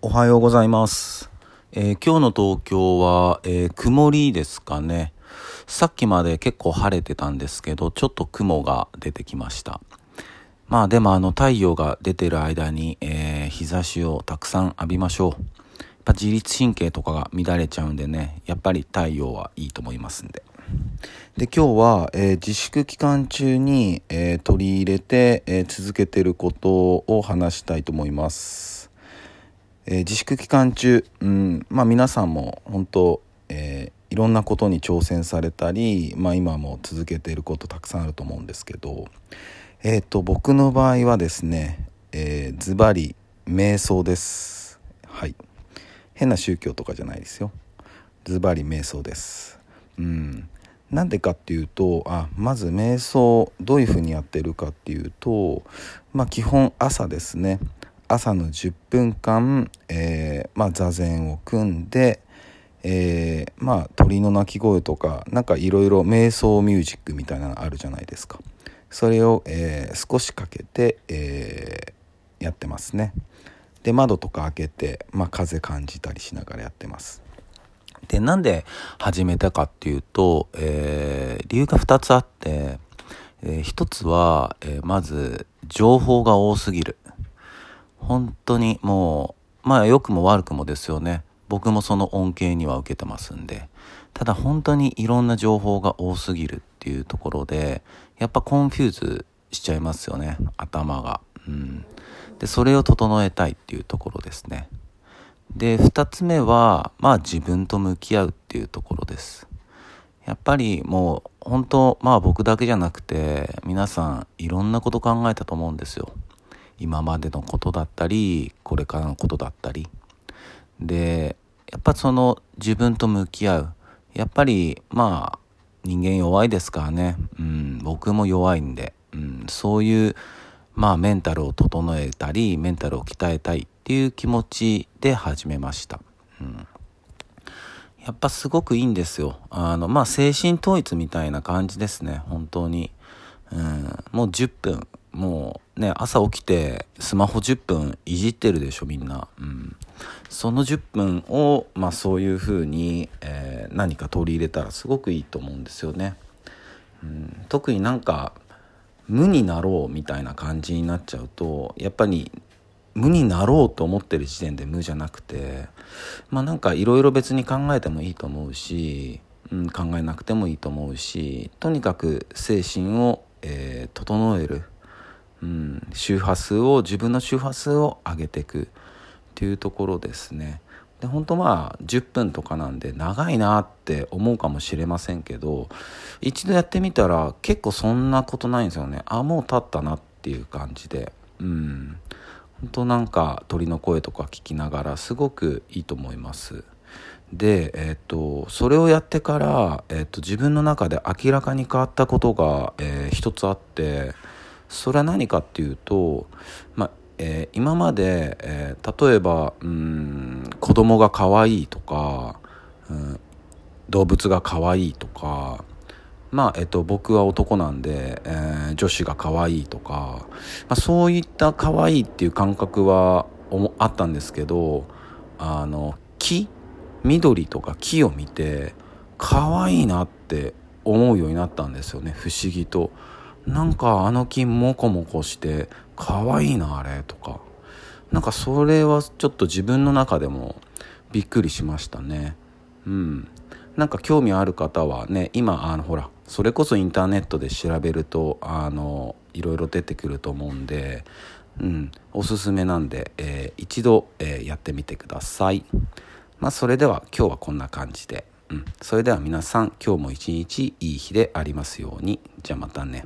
おはようございます。えー今日の東京は、えー曇りですかね。さっきまで結構晴れてたんですけど、ちょっと雲が出てきました。まあでもあの太陽が出てる間に、えー日差しをたくさん浴びましょう。やっぱ自律神経とかが乱れちゃうんでね、やっぱり太陽はいいと思いますんで。で今日は、え自粛期間中に、え取り入れて、え続けてることを話したいと思います。えー自粛期間中、うんまあ、皆さんも本当、えーいろんなことに挑戦されたり、まあ、今も続けていることたくさんあると思うんですけど、えー、と僕の場合はですね、えーズバリ瞑想です。はい。変な宗教とかじゃないですよ。ズバリ瞑想です。うん。なんでかっていうとあまず瞑想どういうふうにやってるかっていうとまあ基本朝ですね。朝の10分間、えーまあ、座禅を組んで、えーまあ、鳥の鳴き声とかなんかいろいろ瞑想ミュージックみたいなのあるじゃないですか。それを、えー少しかけて、えやってますね。で窓とか開けて、まあ、風感じたりしながらやってます。でなんで始めたかっていうと、え理由が2つあって、え1つは、えまず情報が多すぎる。本当にもうまあ良くも悪くもですよね。僕もその恩恵には受けてますんで。ただ本当にいろんな情報が多すぎるっていうところでやっぱ confuse しちゃいますよね。頭が。うん。でそれを整えたいっていうところですね。で2つ目はまあ自分と向き合うっていうところです。やっぱりもう本当まあ僕だけじゃなくて皆さんいろんなこと考えたと思うんですよ。今までのことだったりこれからのことだったり。でやっぱその自分と向き合う。やっぱりまあ人間弱いですからね、うん、僕も弱いんで、うん、そういうまあメンタルを整えたりメンタルを鍛えたいっていう気持ちで始めました、うん、やっぱすごくいいんですよ。あのまあ精神統一みたいな感じですね。本当に、うん、もう10分もうね朝起きてスマホ10分いじってるでしょみんな、うん、その10分をまあそういう風に、えー何か取り入れたらすごくいいと思うんですよね、うん、特になんか無になろうみたいな感じになっちゃうとやっぱり無になろうと思ってる時点で無じゃなくてまあなんかいろいろ別に考えてもいいと思うし、うん、考えなくてもいいと思うしとにかく精神を、えー整える、うん、周波数を自分の周波数を上げていくっていうところですね。で本当まあ10分とかなんで長いなって思うかもしれませんけど一度やってみたら結構そんなことないんですよね。あもう経ったなっていう感じで。うん。本当なんか鳥の声とか聞きながらすごくいいと思います。でえっ、とそれをやってから、えっと自分の中で明らかに変わったことが、えー一つあってそれは何かっていうとまあえー今まで、えー例えばうん子供が可愛いとか、うん、動物が可愛いとかまあえっと、僕は男なんで、えー女子が可愛いとか、まあ、そういった可愛いっていう感覚はあったんですけどあの木緑とか木を見て可愛いなって思うようになったんですよね不思議と。なんかあの木モコモコして可愛いなあれとか。なんかそれはちょっと自分の中でもびっくりしましたね。うん。なんか興味ある方はね今あのほらそれこそインターネットで調べるとあのいろいろ出てくると思うんで、うん、おすすめなんで、えー一度、えーやってみてください。まあそれでは今日はこんな感じで、うん、それでは皆さん今日も一日いい日でありますように。じゃあまたね。